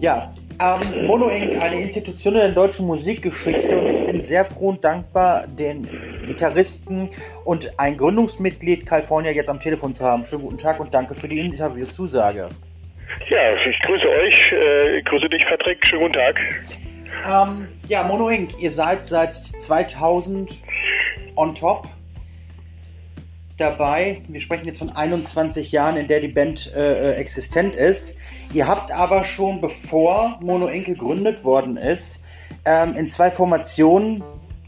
Ja, ähm, Mono Inc., eine Institution in der deutschen Musikgeschichte und ich bin sehr froh und dankbar, den Gitarristen und ein Gründungsmitglied California jetzt am Telefon zu haben. Schönen guten Tag und danke für die Interviewzusage. Ja, ich grüße euch, äh, grüße dich Patrick, schönen guten Tag. Ähm, ja, Mono Inc., ihr seid seit 2000 on top dabei. Wir sprechen jetzt von 21 Jahren, in der die Band äh, existent ist. Ihr habt aber schon bevor Mono Inc. gegründet worden ist, ähm, in zwei Formationen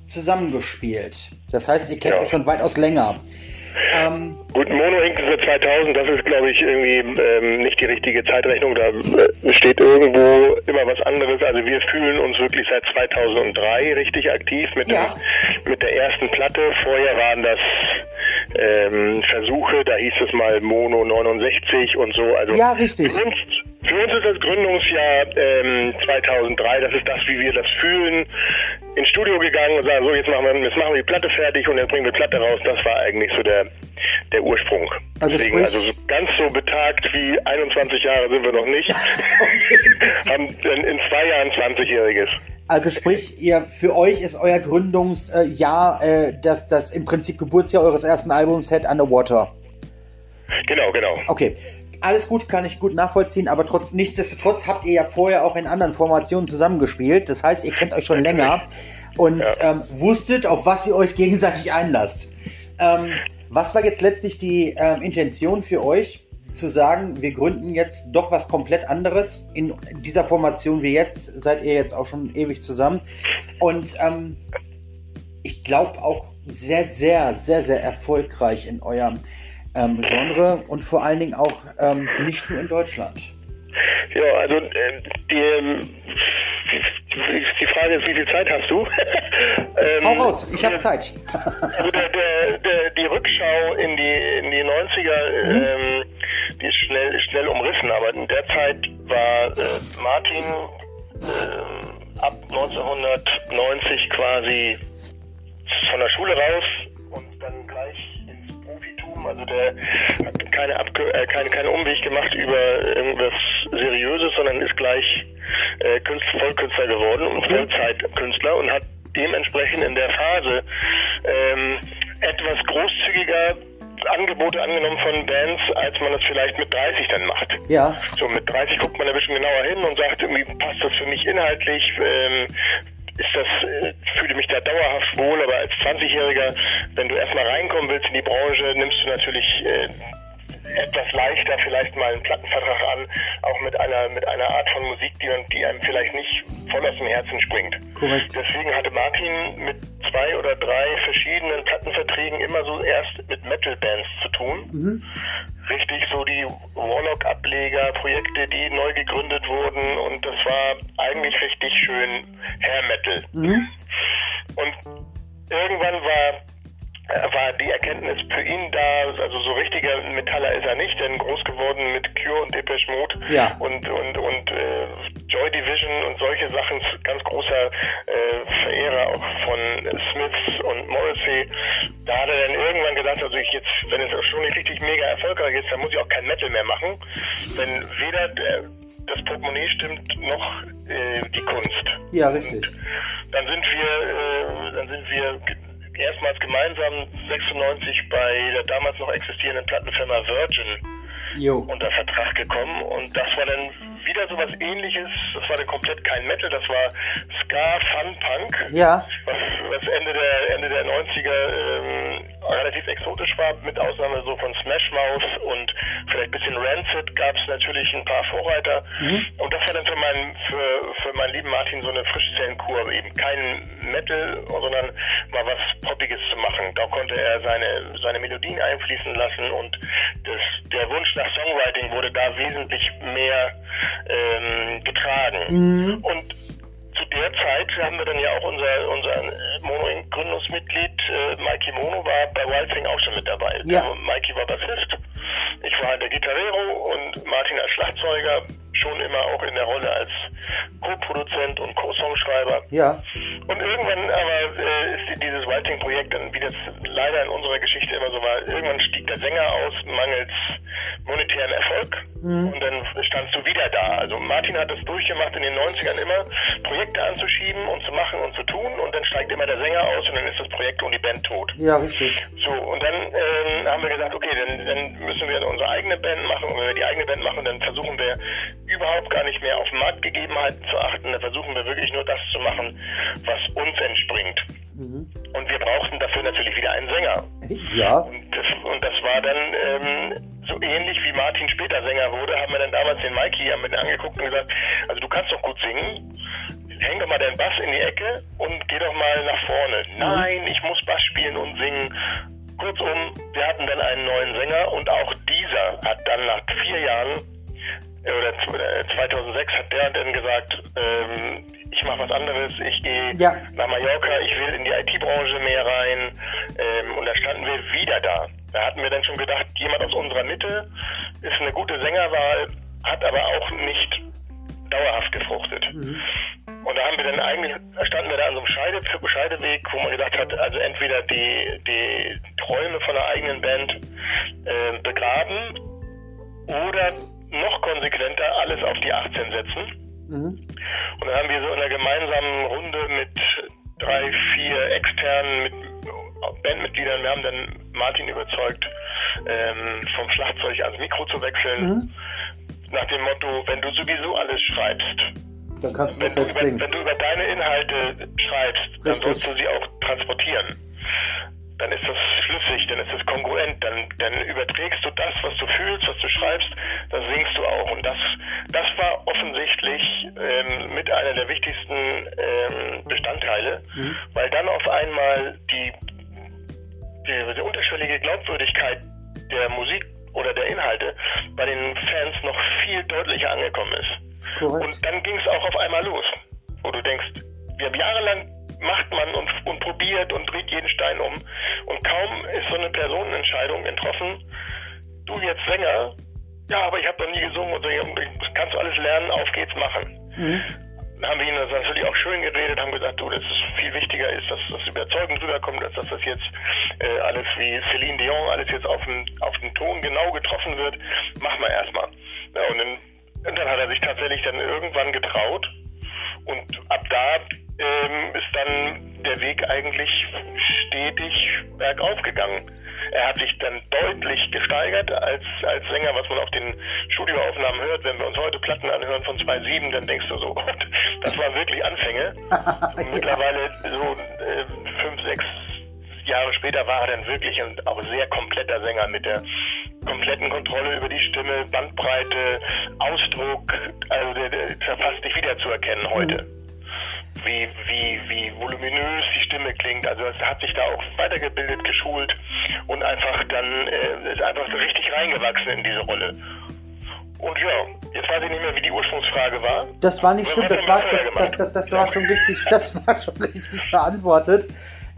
zusammengespielt. Das heißt, ihr kennt Ja. euch schon weitaus länger. Ähm, Gut, Mono Inc. ist seit 2000, das ist glaube ich irgendwie ähm, nicht die richtige Zeitrechnung, da äh, steht irgendwo immer was anderes. Also wir fühlen uns wirklich seit 2003 richtig aktiv mit, Ja. dem, mit der ersten Platte. Vorher waren das ähm, Versuche, da hieß es mal Mono 69 und so. Also Ja, richtig. Uns, für uns ist das Gründungsjahr ähm, 2003, das ist das, wie wir das fühlen. Ins Studio gegangen und sagen, so jetzt machen wir, jetzt machen wir die Platte fertig und dann bringen wir Platte raus. Das war eigentlich so der, der Ursprung. Also Deswegen, also so ganz so betagt wie 21 Jahre sind wir noch nicht. Haben in, in zwei Jahren 20-Jähriges. also sprich, ihr für euch ist euer Gründungsjahr äh, das, das im Prinzip Geburtsjahr eures ersten Albums Head Underwater. Genau, genau. Okay, alles gut, kann ich gut nachvollziehen, aber trotz, nichtsdestotrotz habt ihr ja vorher auch in anderen Formationen zusammengespielt. Das heißt, ihr kennt euch schon länger und Ja. ähm, wusstet, auf was ihr euch gegenseitig einlasst. Ähm, was war jetzt letztlich die ähm, Intention für euch, zu sagen, wir gründen jetzt doch was komplett anderes in dieser Formation wie jetzt, seid ihr jetzt auch schon ewig zusammen und ähm, ich glaube auch sehr, sehr, sehr, sehr erfolgreich in eurem ähm, Genre und vor allen Dingen auch ähm, nicht nur in Deutschland. Ja, also äh, die, ähm, die, die Frage ist, wie viel Zeit hast du? ähm, Hau raus, ich habe Zeit. Also der, der, der, die Rückschau in die, in die 90er, Mhm. ähm, die ist schnell, schnell umrissen, aber in der Zeit war äh, Martin ähm, ab 1990 quasi von der Schule raus Also der hat keine, Abge äh, keine, keine Umweg gemacht über irgendwas Seriöses, sondern ist gleich äh, Künstler, Vollkünstler geworden und Vollzeitkünstler und hat dementsprechend in der Phase ähm, etwas großzügiger Angebote angenommen von Bands, als man das vielleicht mit 30 dann macht. Ja, So mit 30 guckt man ein bisschen genauer hin und sagt, irgendwie passt das für mich inhaltlich, ähm, ist das, äh, fühle mich da dauerhaft wohl, aber als 20-Jähriger, wenn du erstmal reinkommen willst in die Branche, nimmst du natürlich äh, etwas leichter vielleicht mal einen Plattenvertrag an, auch mit einer mit einer Art von Musik, die, die einem vielleicht nicht voll aus dem Herzen springt. Korrekt. Deswegen hatte Martin mit zwei oder drei verschiedenen Plattenverträgen immer so erst mit Metal-Bands zu tun richtig so die Warlock-Ableger, Projekte, die neu gegründet wurden und das war eigentlich richtig schön Hair Metal. Und irgendwann war war die Erkenntnis für ihn da, also so richtiger Metaller ist er nicht, denn groß geworden mit Cure und Depeche Mode Ja. und und und äh, Joy Division und solche Sachen, ganz großer äh, Verehrer auch von Smiths und Morrissey. Da hat er dann irgendwann gesagt, also ich jetzt, wenn es schon nicht richtig mega erfolgreich ist, dann muss ich auch kein Metal mehr machen, wenn weder der, das Portemonnaie stimmt noch äh, die Kunst. ja, richtig. Dann sind wir, äh, dann sind wir erstmals gemeinsam 96 bei der damals noch existierenden Plattenfirma Virgin Jo. unter Vertrag gekommen und das war dann wieder sowas ähnliches. Das war dann komplett kein Metal, das war Ska Fun Punk, Ja, was, was Ende der Ende der 90er ähm, relativ exotisch war, mit Ausnahme so von Smash Mouth und vielleicht ein bisschen Rancid gab es natürlich ein paar Vorreiter. Und das war dann für meinen für, für meinen lieben Martin so eine Frischzellenkur, eben kein Metal, sondern mal was Poppiges zu machen. Da konnte er seine seine Melodien einfließen lassen und das, der Wunsch nach Songwriting wurde da wesentlich mehr ähm, getragen. Und zu der Zeit haben wir dann ja auch unser, unser äh, Mono Gründungsmitglied äh, Mikey Mono war bei Wildfing auch schon mit dabei. Ja. Der Mikey war Bassist, ich war der Gitarrero und Martin als Schlagzeuger, schon immer auch in der Rolle als Co-Produzent und Co-Songschreiber. ja, Und irgendwann aber äh, ist dieses Writing-Projekt dann, wie das leider in unserer Geschichte immer so war, irgendwann stieg der Sänger aus, mangels monetären Erfolg mhm. und dann standst du wieder da. Also Martin hat es durchgemacht in den 90ern immer, Projekte anzuschieben und zu machen und zu tun und dann steigt immer der Sänger aus und dann ist das Projekt und die Band tot. Ja, richtig. So, und dann ähm, haben wir gesagt, okay, dann, dann müssen wir unsere eigene Band machen und wenn wir die eigene Band machen, dann versuchen wir überhaupt gar nicht mehr auf Marktgegebenheiten zu achten, dann versuchen wir wirklich nur das zu machen, was uns entspringt. Mhm. Und wir brauchten dafür natürlich wieder einen Sänger. Ja. Und das, und das war dann ähm, so ähnlich wie Martin später Sänger wurde, haben wir dann damals den Mikey haben wir angeguckt und gesagt, also du kannst doch gut singen, häng doch mal deinen Bass in die Ecke und geh doch mal nach vorne. Mhm. Nein, ich muss Bass spielen und singen. Kurzum, wir hatten dann einen neuen Sänger und auch dieser hat dann nach vier Jahren oder 2006 hat der dann gesagt, ähm, ich mache was anderes, ich gehe ja. nach Mallorca, ich will in die IT-Branche mehr rein ähm, und da standen wir wieder da. Da hatten wir dann schon gedacht, jemand aus unserer Mitte ist eine gute Sängerwahl, hat aber auch nicht dauerhaft gefruchtet. Mhm. Und da haben wir dann eigentlich, standen wir da an so einem Scheide, Scheideweg, wo man gedacht hat, also entweder die, die Träume von der eigenen Band äh, begraben oder noch konsequenter alles auf die 18 setzen. Mhm. Und dann haben wir so in einer gemeinsamen Runde mit drei, vier externen mit Bandmitgliedern, wir haben dann Martin überzeugt, ähm, vom Schlagzeug ans Mikro zu wechseln. Mhm. Nach dem Motto, wenn du sowieso alles schreibst, dann kannst du wenn, du über, wenn du über deine Inhalte schreibst, Richtig. dann sollst du sie auch transportieren dann ist das schlüssig, dann ist das kongruent, dann, dann überträgst du das, was du fühlst, was du schreibst, dann singst du auch. Und das, das war offensichtlich ähm, mit einer der wichtigsten ähm, Bestandteile, mhm. weil dann auf einmal die, die, die unterschwellige Glaubwürdigkeit der Musik oder der Inhalte bei den Fans noch viel deutlicher angekommen ist. Korrekt. Und dann ging es auch auf einmal los, wo du denkst, wir haben jahrelang macht man und, und probiert und dreht jeden Stein um. Und kaum ist so eine Personenentscheidung getroffen, du jetzt Sänger, ja, aber ich habe noch nie gesungen und so, kannst du alles lernen, auf geht's machen. Mhm. Dann haben wir ihnen das natürlich auch schön geredet, haben gesagt, du, das ist viel wichtiger ist, dass das überzeugend rüberkommt, als dass das jetzt äh, alles wie Celine Dion, alles jetzt auf den, auf den Ton genau getroffen wird. Mach mal erstmal. Ja, und, dann, und dann hat er sich tatsächlich dann irgendwann getraut und ab da ähm, ist dann der Weg eigentlich stetig bergauf gegangen. Er hat sich dann deutlich gesteigert als, als Sänger, was man auf den Studioaufnahmen hört. Wenn wir uns heute Platten anhören von 2.7, dann denkst du so, Gott, das waren wirklich Anfänge. Und mittlerweile so äh, fünf, sechs Jahre später war er dann wirklich ein auch sehr kompletter Sänger mit der kompletten Kontrolle über die Stimme, Bandbreite, Ausdruck. Also der, der ist ja fast nicht wiederzuerkennen heute. Mhm wie, wie, wie voluminös die Stimme klingt. Also es hat sich da auch weitergebildet, geschult und einfach dann äh, ist einfach so richtig reingewachsen in diese Rolle. Und ja, jetzt weiß ich nicht mehr, wie die Ursprungsfrage war. Das war nicht schlimm, das war, das, das, das, das, war schon richtig, das war schon richtig beantwortet.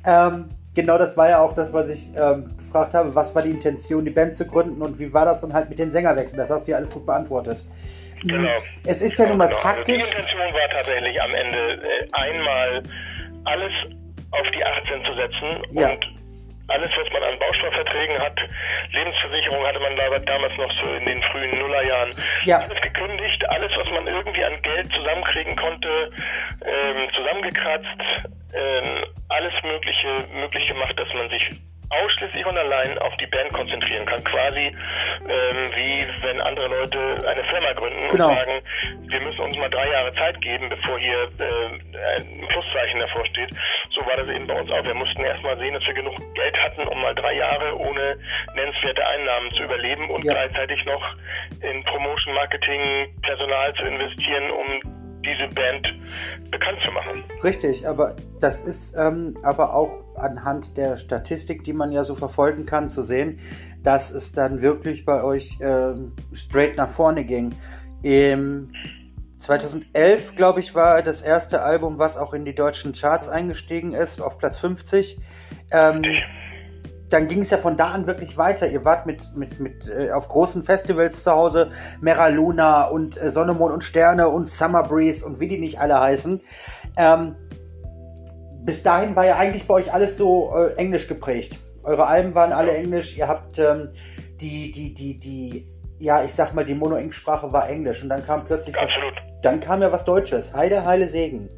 Ähm, genau das war ja auch das, was ich ähm, gefragt habe. Was war die Intention, die Band zu gründen und wie war das dann halt mit den Sängerwechseln? Das hast du ja alles gut beantwortet. Genau. Es ist ja nun mal genau. faktisch. Also die Intention war tatsächlich am Ende äh, einmal alles auf die 18 zu setzen ja. und alles, was man an Bausparverträgen hat, Lebensversicherung hatte man damals noch so in den frühen Nullerjahren, ja. alles gekündigt, alles, was man irgendwie an Geld zusammenkriegen konnte, ähm, zusammengekratzt, ähm, alles Mögliche möglich gemacht, dass man sich ausschließlich und allein auf die Band konzentrieren kann. Quasi ähm, wie wenn andere Leute eine Firma gründen genau. und sagen, wir müssen uns mal drei Jahre Zeit geben, bevor hier äh, ein Pluszeichen davor steht. So war das eben bei uns auch. Wir mussten erstmal sehen, dass wir genug Geld hatten, um mal drei Jahre ohne nennenswerte Einnahmen zu überleben und ja. gleichzeitig noch in Promotion, Marketing, Personal zu investieren, um diese Band bekannt zu machen. Richtig, aber das ist ähm, aber auch anhand der Statistik, die man ja so verfolgen kann, zu sehen, dass es dann wirklich bei euch ähm, straight nach vorne ging. Im 2011, glaube ich, war das erste Album, was auch in die deutschen Charts eingestiegen ist, auf Platz 50. Ähm, dann ging es ja von da an wirklich weiter. Ihr wart mit, mit, mit äh, auf großen Festivals zu Hause, Mera Luna und äh, Sonne, Mond und Sterne und Summer Breeze und wie die nicht alle heißen. Ähm, bis dahin war ja eigentlich bei euch alles so äh, englisch geprägt. Eure Alben waren alle englisch. Ihr habt ähm, die, die, die, die ja, ich sag mal, die Mono-Ink-Sprache war Englisch und dann kam plötzlich Absolut. was, dann kam ja was Deutsches. Heide, Heile, Segen.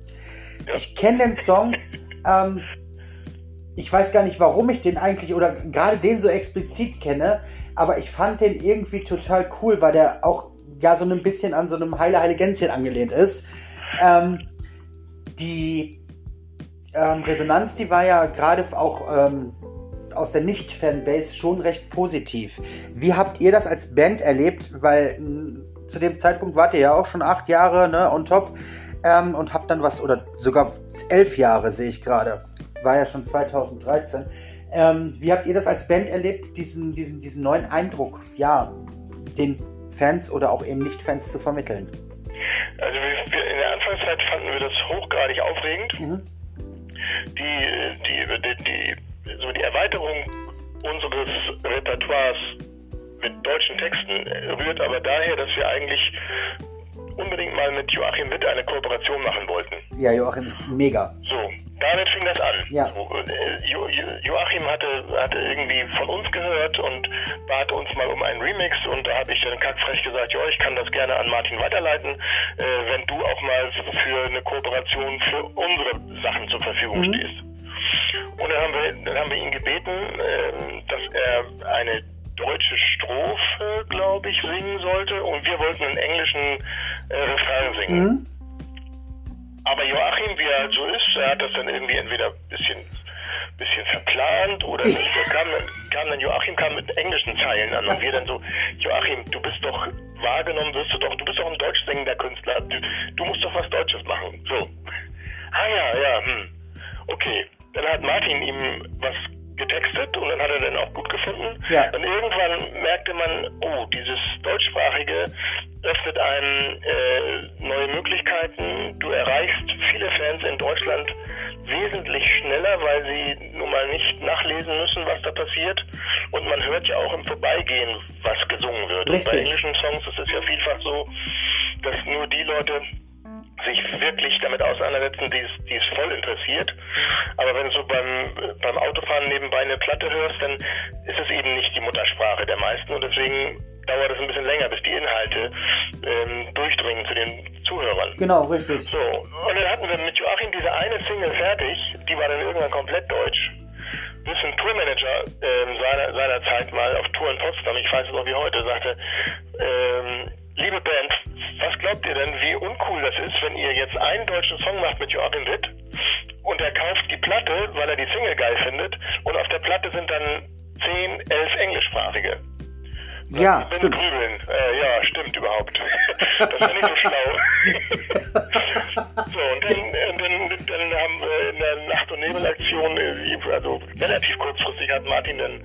Ja. Ich kenne den Song, ähm, ich weiß gar nicht, warum ich den eigentlich oder gerade den so explizit kenne, aber ich fand den irgendwie total cool, weil der auch ja so ein bisschen an so einem Heile, Heile Gänschen angelehnt ist. Ähm, die ähm, Resonanz, die war ja gerade auch ähm, aus der Nicht-Fanbase schon recht positiv. Wie habt ihr das als Band erlebt? Weil mh, zu dem Zeitpunkt wart ihr ja auch schon acht Jahre ne, on top ähm, und habt dann was, oder sogar elf Jahre sehe ich gerade. War ja schon 2013. Ähm, wie habt ihr das als Band erlebt, diesen, diesen, diesen neuen Eindruck, ja, den Fans oder auch eben Nicht-Fans zu vermitteln? Also wir, in der Anfangszeit fanden wir das hochgradig aufregend. Mhm. Die, die, die, die, so die Erweiterung unseres Repertoires mit deutschen Texten rührt aber daher, dass wir eigentlich unbedingt mal mit Joachim Witt eine Kooperation machen wollten. Ja, Joachim ist mega. So, damit fing das an. Ja. Äh, jo Jo Joachim hatte, hatte irgendwie von uns gehört und bat uns mal um einen Remix und da habe ich dann kackfrech gesagt, ja, ich kann das gerne an Martin weiterleiten, äh, wenn du auch mal für eine Kooperation für unsere Sachen zur Verfügung Mhm. stehst. Und dann haben wir, dann haben wir ihn gebeten, ähm, dass er eine deutsche Strophe, glaube ich, singen sollte und wir wollten einen englischen äh, Refrain singen. Mhm. Aber Joachim, wie er so ist, er hat das dann irgendwie entweder ein bisschen, bisschen verplant oder kam, dann, kam dann Joachim kam mit englischen Zeilen an und wir dann so, Joachim, du bist doch wahrgenommen, wirst du doch, du bist doch ein deutsch singender Künstler, du, du musst doch was Deutsches machen. So. Ah ja, ja, hm. Okay. Dann hat Martin ihm was getextet und dann hat er den auch gut gefunden. Ja. Und irgendwann merkte man, oh, dieses deutschsprachige öffnet einem äh, neue Möglichkeiten. Du erreichst viele Fans in Deutschland wesentlich schneller, weil sie nun mal nicht nachlesen müssen, was da passiert. Und man hört ja auch im Vorbeigehen, was gesungen wird. Und bei Richtig. englischen Songs ist es ja vielfach so, dass nur die Leute sich wirklich damit auseinandersetzen, die es, die es voll interessiert. Aber wenn du so beim, beim Autofahren nebenbei eine Platte hörst, dann ist es eben nicht die Muttersprache der meisten und deswegen dauert es ein bisschen länger, bis die Inhalte ähm, durchdringen zu den Zuhörern. Genau, richtig. So, und dann hatten wir mit Joachim diese eine Single fertig, die war dann irgendwann komplett deutsch. Bis ein Tourmanager ähm, seiner, seiner Zeit mal auf Tour in Potsdam, ich weiß es noch wie heute, sagte, ähm, liebe Band, was glaubt ihr denn, wie uncool das ist, wenn ihr jetzt einen deutschen Song macht mit Joachim Witt und er kauft die Platte, weil er die Single geil findet und auf der Platte sind dann 10, 11 englischsprachige. Ja, Bin stimmt. grübeln. Äh, ja, stimmt überhaupt. das wäre nicht so schlau. so, und dann, äh, dann, dann haben wir in der Nacht- und Nebelaktion, äh, also relativ kurzfristig hat Martin dann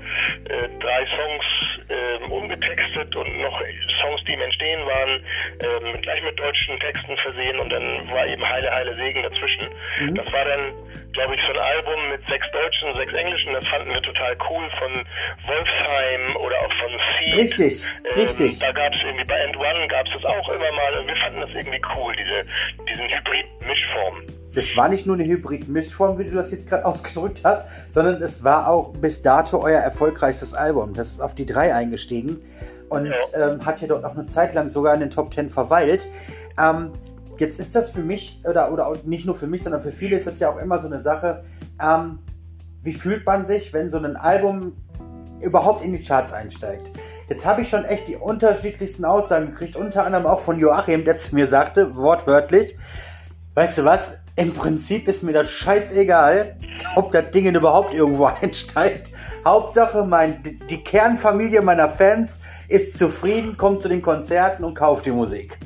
äh, drei Songs ähm, umgetextet und noch Songs, die im Entstehen waren, ähm, gleich mit deutschen Texten versehen und dann war eben Heile, Heile Segen dazwischen. Das war dann, glaube ich, so ein Album mit sechs deutschen, sechs englischen, das fanden wir total cool von Wolfsheim oder auch von Seed. Richtig, richtig. Da gab es irgendwie bei End One gab es das auch immer mal und wir fanden das irgendwie cool, diese, diesen Hybrid-Mischform. Das war nicht nur eine Hybrid-Mischform, wie du das jetzt gerade ausgedrückt hast, sondern es war auch bis dato euer erfolgreichstes Album. Das ist auf die 3 eingestiegen und ähm, hat ja dort auch eine Zeit lang sogar in den Top 10 verweilt. Ähm, jetzt ist das für mich, oder, oder nicht nur für mich, sondern für viele ist das ja auch immer so eine Sache. Ähm, wie fühlt man sich, wenn so ein Album überhaupt in die Charts einsteigt? Jetzt habe ich schon echt die unterschiedlichsten Aussagen gekriegt, unter anderem auch von Joachim, der zu mir sagte, wortwörtlich, weißt du was, im Prinzip ist mir das scheißegal, ob das Ding überhaupt irgendwo einsteigt. Hauptsache, mein, die Kernfamilie meiner Fans ist zufrieden, kommt zu den Konzerten und kauft die Musik.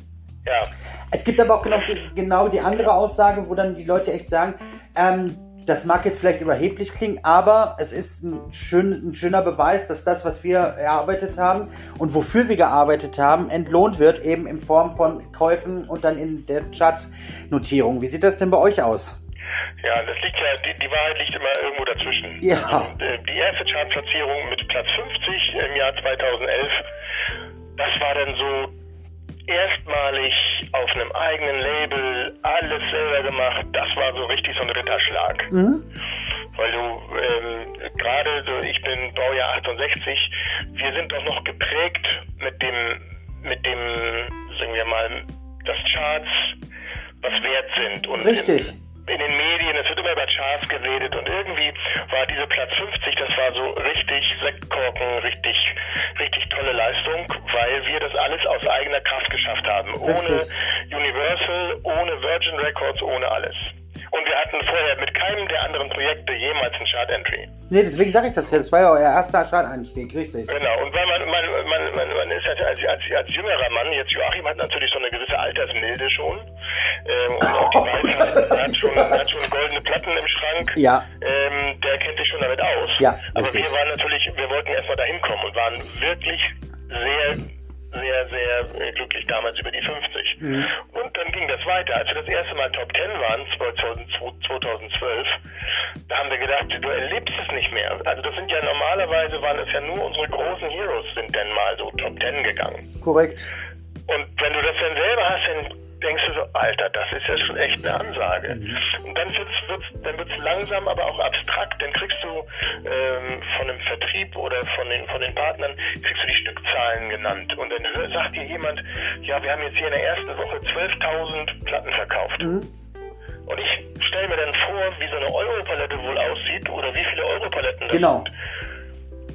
Ja, Es gibt aber auch genau die, genau die andere Aussage, wo dann die Leute echt sagen, ähm, das mag jetzt vielleicht überheblich klingen, aber es ist ein, schön, ein schöner Beweis, dass das, was wir erarbeitet haben und wofür wir gearbeitet haben, entlohnt wird, eben in Form von Käufen und dann in der Charts-Notierung. Wie sieht das denn bei euch aus? ja, das liegt ja, die, die Wahrheit liegt immer irgendwo dazwischen. Ja. Und, äh, die erste Chartplatzierung mit Platz 50 im Jahr 2011, das war dann so erstmalig auf einem eigenen Label, alles selber gemacht. Das war so richtig so ein Ritterschlag. Mhm. Weil du ähm, gerade so, ich bin Baujahr 68, wir sind doch noch geprägt mit dem mal, dass Charts was wert sind. Und Richtig. In, in den Medien, es wird immer über Charts geredet und irgendwie war diese Platz 50, das war so richtig Sektkorken, richtig, richtig tolle Leistung, weil wir das alles aus eigener Kraft geschafft haben. Ohne. Universal, ohne Virgin Records, ohne alles. Und wir hatten vorher mit keinem der anderen Projekte jemals ein Chart-Entry. Nee, deswegen sage ich das ja. Das war ja euer erster Starteinstieg, richtig. Genau, und weil man, man, man, man, man ist halt als, als, als jüngerer Mann, jetzt Joachim hat natürlich so eine gewisse Altersmilde schon. Ähm, und auch die Weisheit, er hat schon, hat schon goldene Platten im Schrank. Ja. Ähm, der kennt sich schon damit aus. Ja, Aber richtig. wir waren natürlich, wir wollten erstmal dahin kommen und waren wirklich sehr, sehr, sehr äh, glücklich damals über die 50. Mhm. Und dann ging das weiter. Als wir das erste Mal Top 10 waren, 2012, da haben wir gedacht, du erlebst es nicht mehr. Also das sind ja normalerweise, waren es ja nur unsere großen Heroes sind dann mal so Top 10 gegangen. Korrekt. Und wenn du das dann selber hast, dann denkst du so, Alter, das ist ja schon echt eine Ansage. Und dann wird's, wird's, dann wird's langsam, aber auch abstrakt. Dann kriegst du ähm, von dem Vertrieb oder von den, von den Partnern, kriegst du die Stückzahlen genannt. Und dann sagt dir jemand, ja, wir haben jetzt hier in der ersten Woche 12.000 Platten verkauft. Mhm. Und ich stelle mir dann vor, wie so eine Europalette wohl aussieht oder wie viele Europaletten das Genau. sind.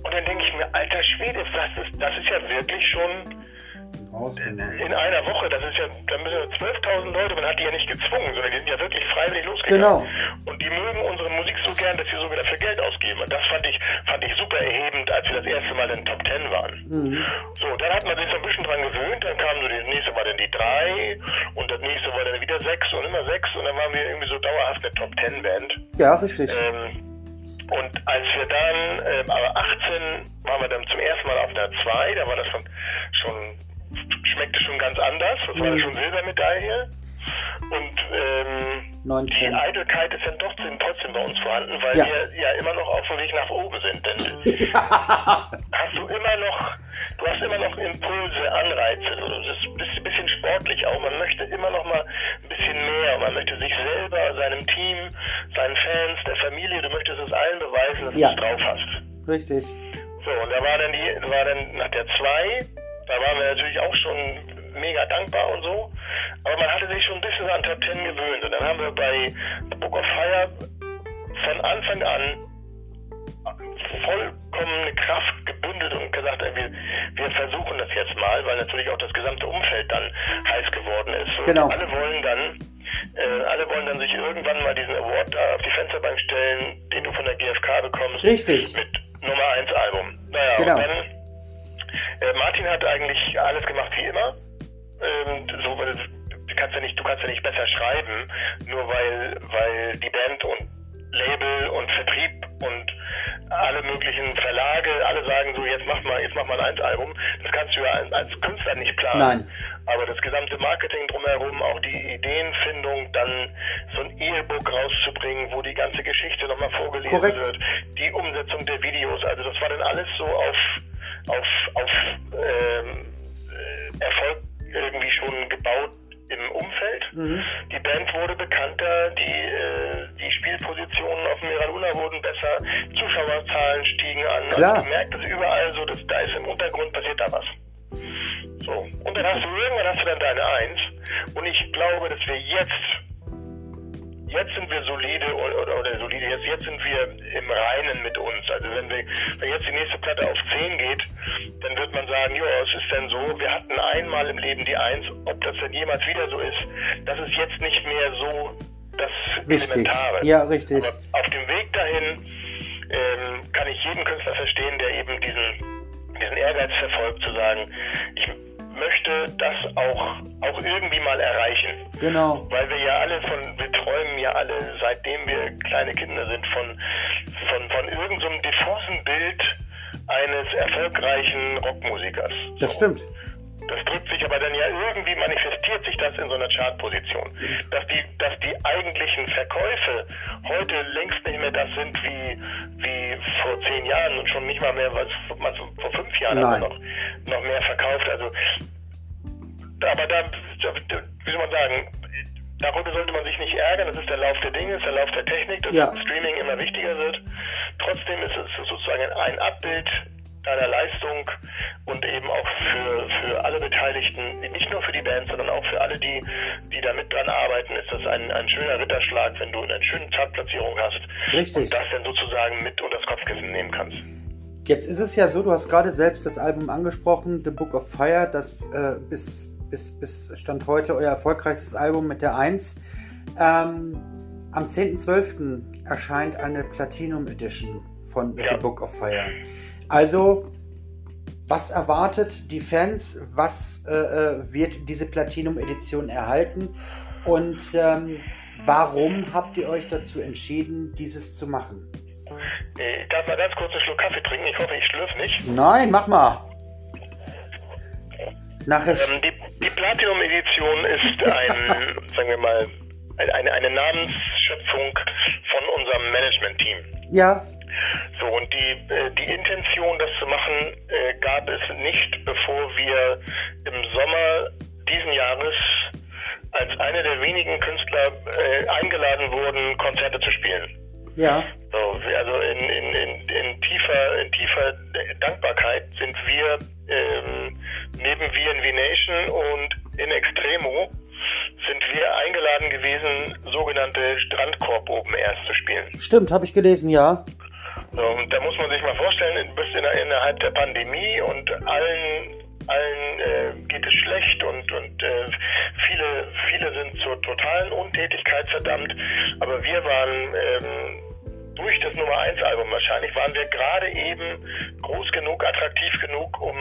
Und dann denke ich mir, alter Schwede, das ist, das ist ja wirklich schon in einer Woche, das ist ja, da müssen ja 12.000 Leute, man hat die ja nicht gezwungen, sondern die sind ja wirklich freiwillig losgegangen. Genau. Und die mögen unsere Musik so gern, dass sie sogar dafür Geld ausgeben. Und das fand ich, fand ich super erhebend, als wir das erste Mal in den Top 10 waren. Mhm. So, dann hat man sich so ein bisschen dran gewöhnt, dann kam so das nächste war dann die 3 und das nächste war dann wieder 6 und immer 6 und dann waren wir irgendwie so dauerhaft eine Top 10 Band. Ja, richtig. Ähm, und als wir dann, ähm, aber 18 waren wir dann zum ersten Mal auf der 2, da war das schon, schon schmeckte schon ganz anders, das war Mhm. schon Silbermedaille. Und ähm, 19. die Eitelkeit ist dann doch trotzdem bei uns vorhanden, weil Ja. wir ja immer noch auf dem Weg nach oben sind. Denn hast du immer noch, du hast immer noch Impulse, Anreize. Du bist ein bisschen sportlich auch. Man möchte immer noch mal ein bisschen mehr. Man möchte sich selber, seinem Team, seinen Fans, der Familie, du möchtest es allen beweisen, dass Ja. du es drauf hast. Richtig. So, und da war dann die, war dann nach der 2, da waren wir natürlich auch schon mega dankbar und so. Aber man hatte sich schon ein bisschen an Top 10 gewöhnt. Und dann haben wir bei Book of Fire von Anfang an vollkommene Kraft gebündelt und gesagt, ey, wir, wir versuchen das jetzt mal, weil natürlich auch das gesamte Umfeld dann heiß geworden ist. Und Genau. alle wollen dann, äh, alle wollen dann sich irgendwann mal diesen Award da auf die Fensterbank stellen, den du von der GfK bekommst. Richtig. Mit Nummer 1 Album. Naja, Genau. und dann, äh, Martin hat eigentlich alles gemacht wie immer. Ähm, so, weil du, du kannst ja nicht, du kannst ja nicht besser schreiben, nur weil, weil die Band und Label und Vertrieb und alle möglichen Verlage, alle sagen so, jetzt mach mal, jetzt mach mal ein Album. Das kannst du ja als, als Künstler nicht planen. Nein. Aber das gesamte Marketing drumherum, auch die Ideenfindung, dann so ein E-Book rauszubringen, wo die ganze Geschichte nochmal vorgelesen Korrekt. wird, die Umsetzung der Videos, also das war dann alles so auf, auf, auf ähm, äh, Erfolg irgendwie schon gebaut im Umfeld. Mhm. Die Band wurde bekannter, die, äh, die Spielpositionen auf Mira Luna wurden besser, Zuschauerzahlen stiegen an. Klar. Also du merkst es überall so, dass da ist im Untergrund passiert da was. So. Und dann hast du irgendwann hast du dann deine Eins. Und ich glaube, dass wir jetzt, jetzt sind wir solide oder, oder, solide, jetzt, jetzt sind wir im Reinen mit uns. Also wenn wir, wenn jetzt die nächste Platte auf 10 geht, dann wird man sagen, ja, es ist denn so, wir hatten einmal im Leben die Eins, ob das denn jemals wieder so ist, das ist jetzt nicht mehr so das Wichtig. Elementare. Ja, richtig. Aber auf dem Weg dahin ähm, kann ich jeden Künstler verstehen, der eben diesen, diesen Ehrgeiz verfolgt, zu sagen, ich möchte das auch, auch irgendwie mal erreichen. Genau. Weil wir ja alle von, wir träumen ja alle, seitdem wir kleine Kinder sind, von, von, von irgendeinem so diffusen Bild eines erfolgreichen Rockmusikers. Das So. stimmt. Das drückt sich aber dann ja irgendwie, manifestiert sich das in so einer Chartposition. Dass die, dass die eigentlichen Verkäufe heute längst nicht mehr das sind wie, wie vor zehn Jahren und schon nicht mal mehr, was man vor fünf Jahren Nein. noch, noch mehr verkauft. Also, aber da, wie soll man sagen, darüber sollte man sich nicht ärgern. Das ist der Lauf der Dinge, ist der Lauf der Technik, dass Ja. Streaming immer wichtiger wird. Trotzdem ist es sozusagen ein Abbild deiner Leistung und eben auch für, für alle Beteiligten, nicht nur für die Band, sondern auch für alle, die, die da mit dran arbeiten, ist das ein, ein schöner Ritterschlag, wenn du eine schöne Chartplatzierung hast Richtig. und das dann sozusagen mit unter das Kopfkissen nehmen kannst. Jetzt ist es ja so, du hast gerade selbst das Album angesprochen, The Book of Fire, das äh, bis, bis, bis Stand heute euer erfolgreichstes Album mit der 1. Ähm, am 10.12. erscheint eine Platinum Edition von Ja. The Book of Fire. Also, was erwartet die Fans? Was äh, äh, wird diese Platinum Edition erhalten? Und ähm, warum habt ihr euch dazu entschieden, dieses zu machen? Ich darf mal ganz kurz einen Schluck Kaffee trinken. Ich hoffe, ich schlürfe nicht. Nein, mach mal. Nachher. Ähm, die, die Platinum-Edition ist ein, sagen wir mal, eine, eine Namensschöpfung von unserem Management-Team. ja, So, und die, äh, die Intention, das zu machen, äh, gab es nicht, bevor wir im Sommer diesen Jahres als eine der wenigen Künstler äh, eingeladen wurden, Konzerte zu spielen. ja, So, also in, in, in, in tiefer, in tiefer Dankbarkeit sind wir ähm, neben VNV Nation und in Extremo sind wir eingeladen gewesen, sogenannte Strandkorb Open Airs zu spielen. stimmt, habe ich gelesen, ja. So, und da muss man sich mal vorstellen, du bist in, innerhalb der Pandemie und allen, allen äh, geht es schlecht und, und äh, viele, viele sind zur totalen Untätigkeit verdammt. Aber wir waren ähm, durch das Nummer 1 Album wahrscheinlich, waren wir gerade eben groß genug, attraktiv genug, um,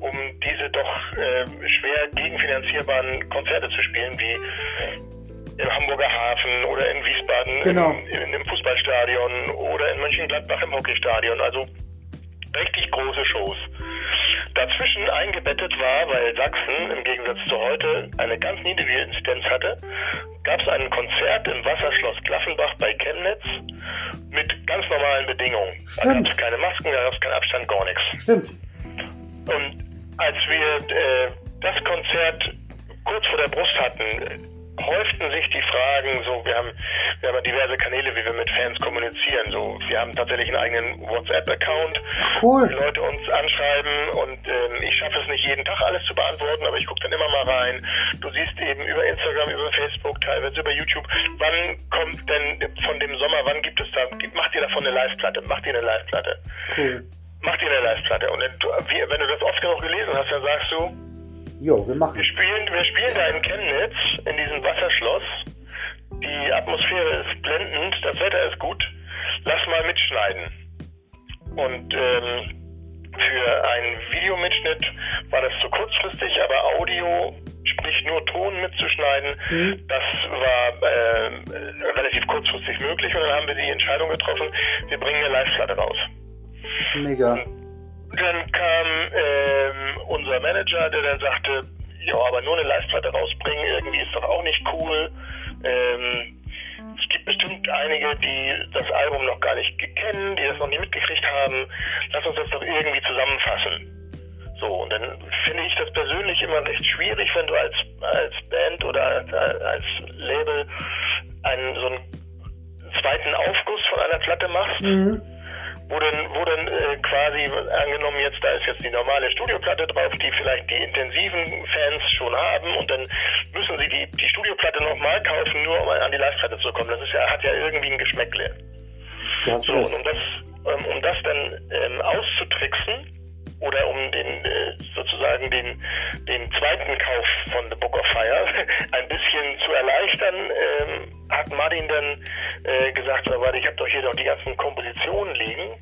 um diese doch äh, schwer gegenfinanzierbaren Konzerte zu spielen, wie im Hamburger Hafen oder in Wiesbaden Genau. im, in, im Fußballstadion oder in Mönchengladbach im Hockeystadion. Also richtig große Shows. Dazwischen eingebettet war, weil Sachsen im Gegensatz zu heute eine ganz niedrige Inzidenz hatte, gab es ein Konzert im Wasserschloss Klaffenbach bei Chemnitz mit ganz normalen Bedingungen. Da gab Stimmt. es keine Masken, da gab es keinen Abstand, gar nichts. Stimmt. Und als wir äh, das Konzert kurz vor der Brust hatten, häuften sich die Fragen, so wir haben wir haben diverse Kanäle, wie wir mit Fans kommunizieren. So, wir haben tatsächlich einen eigenen WhatsApp-Account, Cool. die Leute uns anschreiben und ähm, ich schaffe es nicht jeden Tag alles zu beantworten, aber ich gucke dann immer mal rein. Du siehst eben über Instagram, über Facebook, teilweise über YouTube, wann kommt denn von dem Sommer, wann gibt es da, macht ihr davon eine Live-Platte, macht ihr eine Live-Platte Cool. mach dir eine Live-Platte. Und wenn du das oft genug gelesen hast, dann sagst du, Jo, wir machen. wir spielen, wir spielen da in Chemnitz, in diesem Wasserschloss. Die Atmosphäre ist blendend, das Wetter ist gut. Lass mal mitschneiden. Und ähm, für einen Videomitschnitt war das zu kurzfristig, aber Audio, sprich nur Ton mitzuschneiden, Mhm. das war äh, relativ kurzfristig möglich. Und dann haben wir die Entscheidung getroffen, wir bringen eine Live-Platte raus. Mega. Dann kam ähm, unser Manager, der dann sagte, ja, aber nur eine Live-Platte rausbringen, irgendwie ist doch auch nicht cool. Ähm, es gibt bestimmt einige, die das Album noch gar nicht kennen, die das noch nie mitgekriegt haben. Lass uns das doch irgendwie zusammenfassen. So, und dann finde ich das persönlich immer recht schwierig, wenn du als, als Band oder als, als Label einen so einen zweiten Aufguss von einer Platte machst Mhm. Wo dann, wo dann äh, quasi angenommen jetzt, da ist jetzt die normale Studioplatte drauf, die vielleicht die intensiven Fans schon haben und dann müssen sie die, die Studioplatte nochmal kaufen, nur um an die Live-Platte zu kommen. Das ist ja, hat ja irgendwie ein Geschmäckle. Hast So, und um das, ähm, um das dann ähm, auszutricksen oder um den äh, sozusagen den, den zweiten Kauf von The Book of Fire ein bisschen zu erleichtern, ähm, hat Martin dann äh, gesagt, warte, ich habe doch hier noch die ganzen Kompositionen liegen.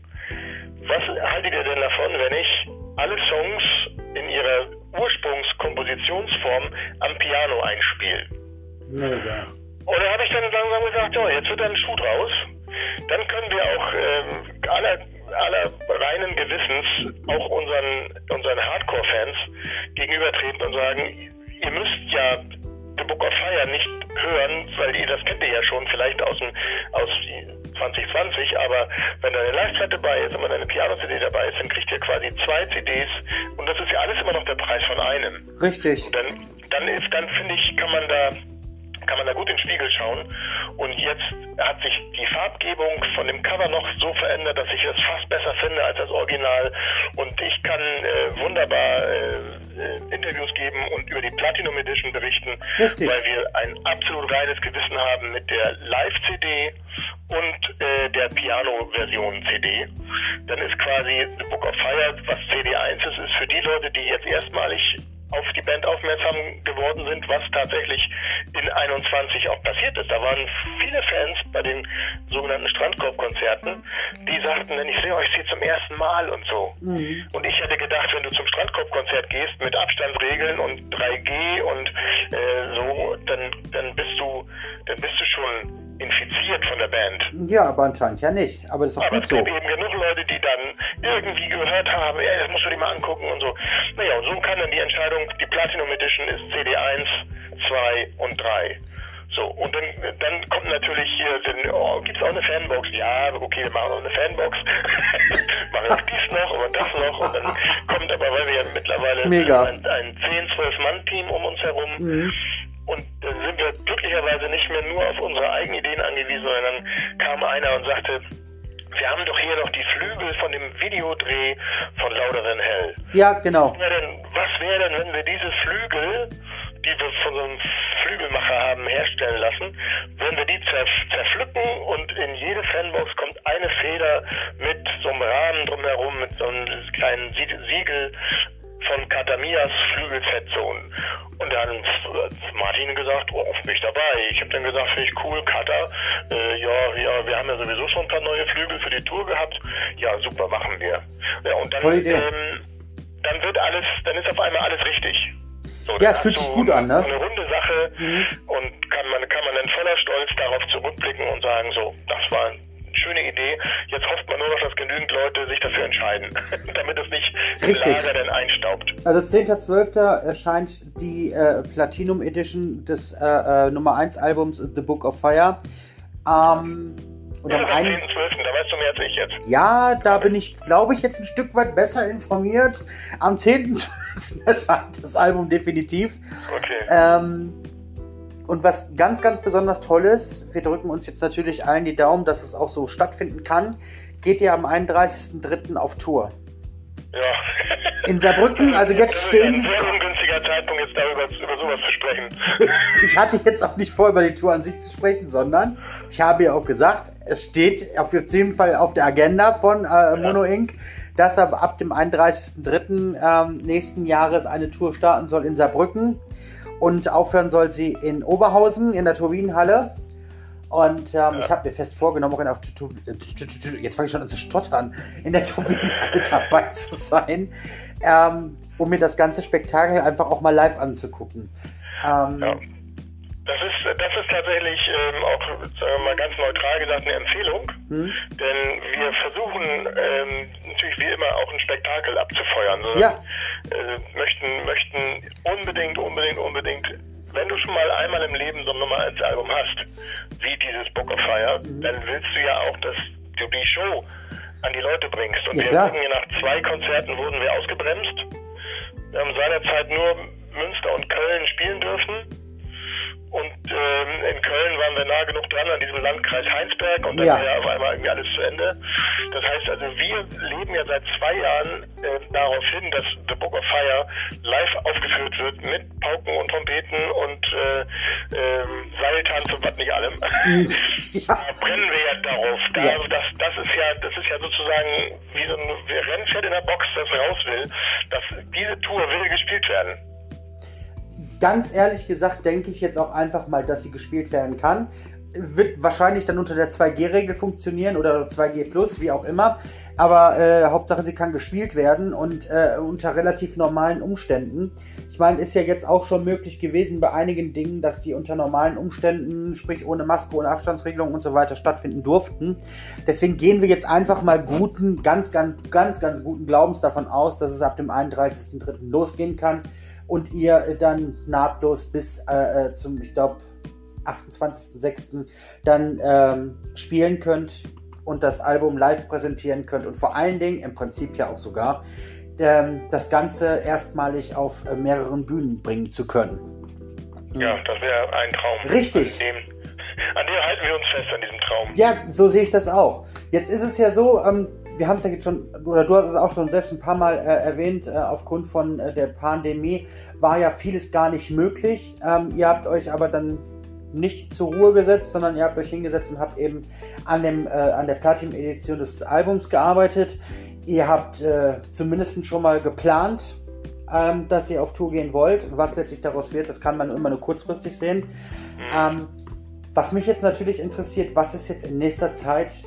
Was haltet ihr denn davon, wenn ich alle Songs in ihrer Ursprungskompositionsform am Piano einspiele? Mega. Und da habe ich dann langsam gesagt, so, jetzt wird dann ein Schuh draus. Dann können wir auch ähm, aller, aller reinen Gewissens auch unseren, unseren Hardcore-Fans gegenübertreten und sagen, ihr müsst ja The Book of Fire nicht hören, weil ihr das kennt ihr ja schon, vielleicht aus, dem, aus 2020, aber wenn da eine Live-Platte dabei ist und wenn eine Piano-CD dabei ist, dann kriegt ihr quasi zwei CDs und das ist ja alles immer noch der Preis von einem. Richtig. Dann, dann ist, dann finde ich, kann man da kann man da gut in den Spiegel schauen. Und jetzt hat sich die Farbgebung von dem Cover noch so verändert, dass ich es fast besser finde als das Original. Und ich kann äh, wunderbar äh, äh Interviews geben und über die Platinum Edition berichten, Richtig. weil wir ein absolut reines Gewissen haben mit der Live-CD und äh, der Piano-Version CD. Dann ist quasi The Book of Fire, was CD1 ist, ist für die Leute, die jetzt erstmalig auf die Band aufmerksam geworden sind, was tatsächlich in 21 auch passiert ist. Da waren viele Fans bei den sogenannten Strandkorb-Konzerten, die sagten, wenn ich sehe euch sie zum ersten Mal und so. Mhm. Und ich hätte gedacht, wenn du zum Strandkorb-Konzert gehst mit Abstandsregeln und 3G und äh, so, dann, dann bist du, dann bist du schon infiziert von der Band. Ja, aber anscheinend ja nicht. Aber das ist auch aber gut es so. gibt eben genug Leute, die dann irgendwie gehört haben, ey, das musst du dir mal angucken und so. Naja, und so kann dann die Entscheidung, die Platinum Edition ist CD1, 2 und 3. So, und dann, dann kommt natürlich hier, dann, oh, gibt es auch eine Fanbox? Ja, okay, wir machen auch eine Fanbox. machen wir dies noch und das noch. Und dann kommt aber, weil wir ja mittlerweile Mega. ein, ein 10, 12 Mann-Team um uns herum, mhm. Und dann sind wir glücklicherweise nicht mehr nur auf unsere eigenen Ideen angewiesen, sondern dann kam einer und sagte, wir haben doch hier noch die Flügel von dem Videodreh von Than Hell. Ja, genau. Was wäre denn, wäre denn, wenn wir diese Flügel, die wir von so einem Flügelmacher haben herstellen lassen, wenn wir die zerpflücken und in jede Fanbox kommt eine Feder mit so einem Rahmen drumherum, mit so einem kleinen Siegel von Katamias Flügelfettsohn. Und dann hat Martin gesagt, oh, bin ich dabei. Ich habe dann gesagt, finde ich cool, Kata, äh, ja, ja, wir haben ja sowieso schon ein paar neue Flügel für die Tour gehabt. Ja, super, machen wir. Ja, und dann, ähm, dann wird alles, dann ist auf einmal alles richtig. So, ja, es fühlt sich gut an, ne? Eine runde Sache mhm. und kann man, kann man dann voller Stolz darauf zurückblicken und sagen, so, das war ein schöne Idee. Jetzt hofft man nur noch, dass genügend Leute sich dafür entscheiden, damit es nicht Richtig. im Lager dann einstaubt. Also 10.12. erscheint die äh, Platinum Edition des äh, äh, Nummer 1 Albums The Book of Fire. Ähm, und ja, am 10.12., da weißt du mehr als ich jetzt. Ja, da bin ich, glaube ich, jetzt ein Stück weit besser informiert. Am 10.12. erscheint das Album definitiv. Okay. Ähm, und was ganz, ganz besonders toll ist, wir drücken uns jetzt natürlich allen die Daumen, dass es auch so stattfinden kann, geht ihr am 31.03. auf Tour. Ja. In Saarbrücken, also jetzt stehen. Das ist ein sehr ungünstiger Zeitpunkt, jetzt darüber über sowas zu sprechen. ich hatte jetzt auch nicht vor, über die Tour an sich zu sprechen, sondern ich habe ja auch gesagt, es steht auf jeden Fall auf der Agenda von äh, Mono Inc., dass ab, ab dem 31.03. Ähm, nächsten Jahres eine Tour starten soll in Saarbrücken. Und aufhören soll sie in Oberhausen in der Turbinenhalle. Und ähm, ja. ich habe mir fest vorgenommen, auch in der, jetzt fange ich schon an zu stottern, in der Turbinenhalle dabei zu sein, ähm, um mir das ganze Spektakel einfach auch mal live anzugucken. Ähm, ja. Das ist, das ist tatsächlich ähm, auch, sagen wir mal ganz neutral gesagt, eine Empfehlung. Hm. Denn wir versuchen ähm, natürlich wie immer auch ein Spektakel abzufeuern. So, ja. Äh, möchten, möchten unbedingt, unbedingt, unbedingt, wenn du schon mal einmal im Leben so ein Nummer 1 Album hast, wie dieses Book of Fire, mhm. dann willst du ja auch, dass du die Show an die Leute bringst. Und ja, wir klar. wurden ja nach zwei Konzerten wurden wir ausgebremst. Wir haben seinerzeit nur Münster und Köln spielen dürfen und ähm, in Köln waren wir nah genug dran an diesem Landkreis Heinsberg und dann ja. war ja auf einmal irgendwie alles zu Ende. Das heißt also, wir leben ja seit zwei Jahren äh, darauf hin, dass The Book of Fire live aufgeführt wird mit Pauken und Trompeten und äh, äh, Seiltanz und was nicht allem. Ja. Da brennen wir ja darauf. Da, ja. Das, das ist ja, das ist ja sozusagen wie so ein Rennpferd in der Box, das raus will. Dass diese Tour will gespielt werden ganz ehrlich gesagt denke ich jetzt auch einfach mal, dass sie gespielt werden kann. Wird wahrscheinlich dann unter der 2G-Regel funktionieren oder 2G Plus, wie auch immer. Aber äh, Hauptsache, sie kann gespielt werden und äh, unter relativ normalen Umständen. Ich meine, ist ja jetzt auch schon möglich gewesen bei einigen Dingen, dass die unter normalen Umständen, sprich ohne Maske, ohne Abstandsregelung und so weiter stattfinden durften. Deswegen gehen wir jetzt einfach mal guten, ganz, ganz, ganz, ganz guten Glaubens davon aus, dass es ab dem 31.03. losgehen kann und ihr dann nahtlos bis äh, äh zum, ich glaube, 28.06. dann ähm, spielen könnt und das Album live präsentieren könnt und vor allen Dingen im Prinzip ja auch sogar ähm, das Ganze erstmalig auf äh, mehreren Bühnen bringen zu können. Ja, das wäre ein Traum. Richtig. An dem, an dem halten wir uns fest, an diesem Traum. Ja, so sehe ich das auch. Jetzt ist es ja so, ähm, wir haben es ja jetzt schon, oder du hast es auch schon selbst ein paar Mal äh, erwähnt, äh, aufgrund von äh, der Pandemie war ja vieles gar nicht möglich. Ähm, ihr habt euch aber dann nicht zur Ruhe gesetzt, sondern ihr habt euch hingesetzt und habt eben an, dem, äh, an der Platin-Edition des Albums gearbeitet. Ihr habt äh, zumindest schon mal geplant, ähm, dass ihr auf Tour gehen wollt. Was letztlich daraus wird, das kann man immer nur kurzfristig sehen. Ähm, was mich jetzt natürlich interessiert, was ist jetzt in nächster Zeit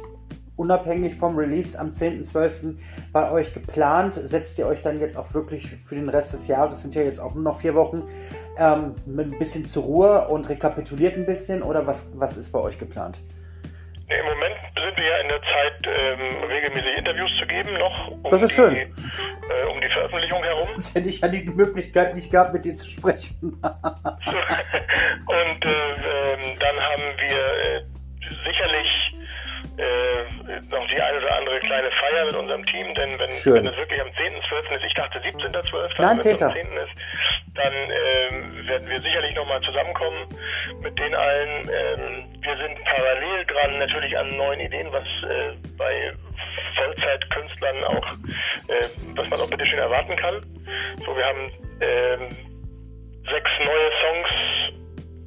unabhängig vom Release am 10.12. bei euch geplant? Setzt ihr euch dann jetzt auch wirklich für den Rest des Jahres, sind ja jetzt auch nur noch vier Wochen, ähm, mit ein bisschen zur Ruhe und rekapituliert ein bisschen oder was, was ist bei euch geplant? Im Moment sind wir ja in der Zeit, ähm, regelmäßig Interviews zu geben, noch um, das ist schön. Die, äh, um die Veröffentlichung herum. Sonst hätte ich ja die Möglichkeit nicht gehabt, mit dir zu sprechen. und äh, ähm, dann haben wir äh, sicherlich äh, noch die eine oder andere kleine Feier mit unserem Team, denn wenn, wenn es wirklich am 10.12. ist, ich dachte 17.12., Nein, 10. am 10. ist, dann äh, werden wir sicherlich nochmal zusammenkommen mit den allen. Ähm, wir sind parallel dran natürlich an neuen Ideen, was äh, bei Vollzeitkünstlern auch, äh, was man auch bitte schön erwarten kann. So, wir haben ähm, sechs neue Songs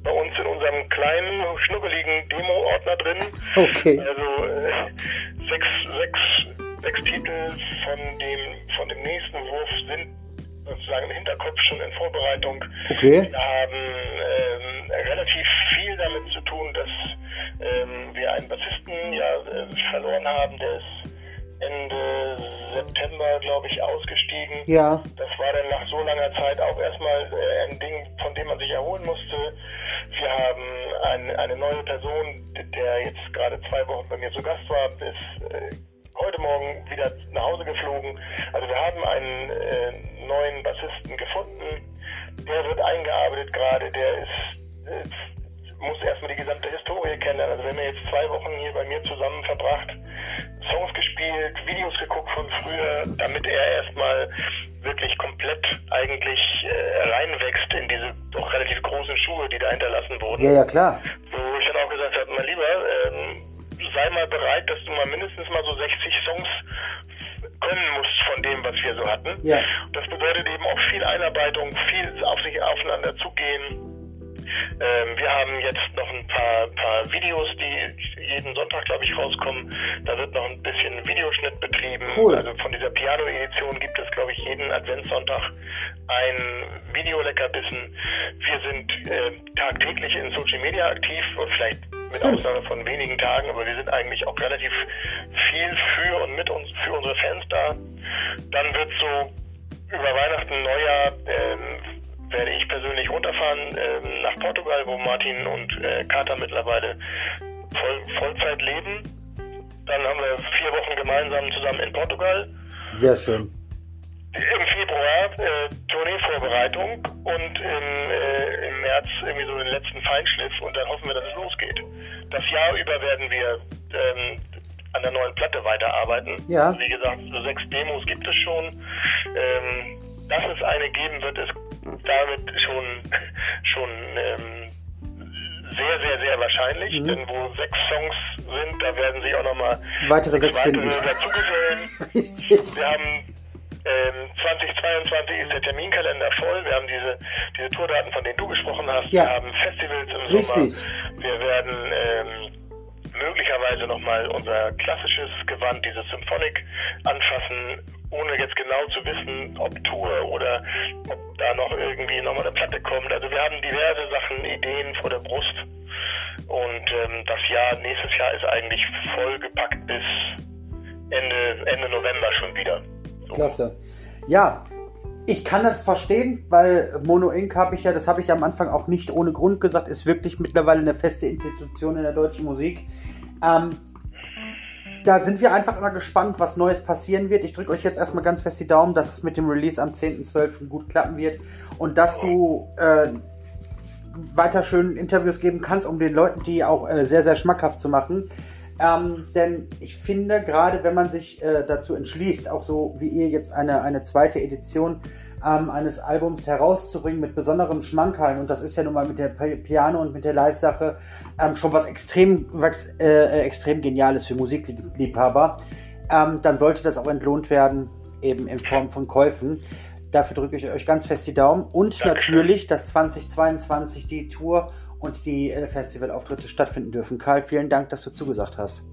bei uns in unserem kleinen, schnuckeligen Demo-Ordner drin. Okay. Also äh, sechs, sechs, sechs Titel von dem, von dem nächsten Wurf sind sozusagen im Hinterkopf schon in Vorbereitung. Okay. Wir haben ähm, relativ viel damit zu tun, dass ähm, wir einen Bassisten ja äh, verloren haben, der ist Ende September, glaube ich, ausgestiegen. Ja. Das war dann nach so langer Zeit auch erstmal äh, ein Ding, von dem man sich erholen musste. Wir haben ein, eine neue Person, der jetzt gerade zwei Wochen bei mir zu Gast war, ist äh, heute Morgen wieder nach Hause geflogen. Also wir haben einen äh, neuen Bassisten gefunden. Der wird eingearbeitet gerade, der ist, äh, muss erstmal die gesamte Historie kennen. Also wenn wir jetzt zwei Wochen hier bei mir zusammen verbracht, Songs gespielt, Videos geguckt von früher, damit er erstmal wirklich komplett eigentlich äh, reinwächst in diese doch relativ großen Schuhe, die da hinterlassen wurden. Ja, ja, klar. Wo ich dann auch gesagt habe, mein Lieber, ähm, sei mal bereit, dass du mal mindestens mal so 60 Songs können musst von dem, was wir so hatten. Ja. Das bedeutet eben auch viel Einarbeitung, viel auf sich aufeinander zugehen ähm, wir haben jetzt noch ein paar, paar Videos, die jeden Sonntag, glaube ich, rauskommen. Da wird noch ein bisschen Videoschnitt betrieben. Cool. Also von dieser Piano-Edition gibt es, glaube ich, jeden Adventssonntag ein Videoleckerbissen. Wir sind äh, tagtäglich in Social Media aktiv vielleicht mit Ausnahme von wenigen Tagen, aber wir sind eigentlich auch relativ viel für und mit uns für unsere Fans da. Dann wird so über Weihnachten, Neujahr ähm, werde ich persönlich runterfahren ähm, nach Portugal, wo Martin und äh, Kater mittlerweile voll, Vollzeit leben. Dann haben wir vier Wochen gemeinsam zusammen in Portugal. Sehr schön. Im Februar äh, Tournee-Vorbereitung und im, äh, im März irgendwie so den letzten Feinschliff und dann hoffen wir, dass es losgeht. Das Jahr über werden wir ähm, an der neuen Platte weiterarbeiten. Ja. Wie gesagt, so sechs Demos gibt es schon. Ähm, dass es eine geben wird, ist damit schon, schon ähm, sehr, sehr, sehr wahrscheinlich, mhm. denn wo sechs Songs sind, da werden sich auch nochmal weitere sechs weitere dazugesellen. Richtig. Wir haben ähm, 2022 ist der Terminkalender voll. Wir haben diese, diese Tourdaten, von denen du gesprochen hast. Ja. Wir haben Festivals im Richtig. Sommer. Wir werden ähm, möglicherweise nochmal unser klassisches Gewand, dieses Symphonic, anfassen, ohne jetzt genau zu wissen, ob Tour oder ob da noch irgendwie nochmal eine Platte kommt. Also wir haben diverse Sachen, Ideen vor der Brust. Und ähm, das Jahr, nächstes Jahr ist eigentlich vollgepackt bis Ende, Ende November schon wieder. So. Klasse. Ja, ich kann das verstehen, weil Mono Inc. habe ich ja, das habe ich am Anfang auch nicht ohne Grund gesagt, ist wirklich mittlerweile eine feste Institution in der deutschen Musik. Ähm, da sind wir einfach immer gespannt, was Neues passieren wird. Ich drücke euch jetzt erstmal ganz fest die Daumen, dass es mit dem Release am 10.12. gut klappen wird und dass du äh, weiter schön Interviews geben kannst, um den Leuten die auch äh, sehr, sehr schmackhaft zu machen. Ähm, denn ich finde, gerade wenn man sich äh, dazu entschließt, auch so wie ihr jetzt eine, eine zweite Edition ähm, eines Albums herauszubringen mit besonderem Schmankerln, und das ist ja nun mal mit der Piano und mit der Live-Sache ähm, schon was extrem, was, äh, äh, extrem Geniales für Musikliebhaber, ähm, dann sollte das auch entlohnt werden, eben in Form von Käufen. Dafür drücke ich euch ganz fest die Daumen. Und Dankeschön. natürlich, dass 2022 die Tour und die äh, Festivalauftritte stattfinden dürfen. Karl, vielen Dank, dass du zugesagt hast.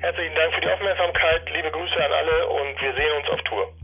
Herzlichen Dank für die Aufmerksamkeit, liebe Grüße an alle und wir sehen uns auf Tour.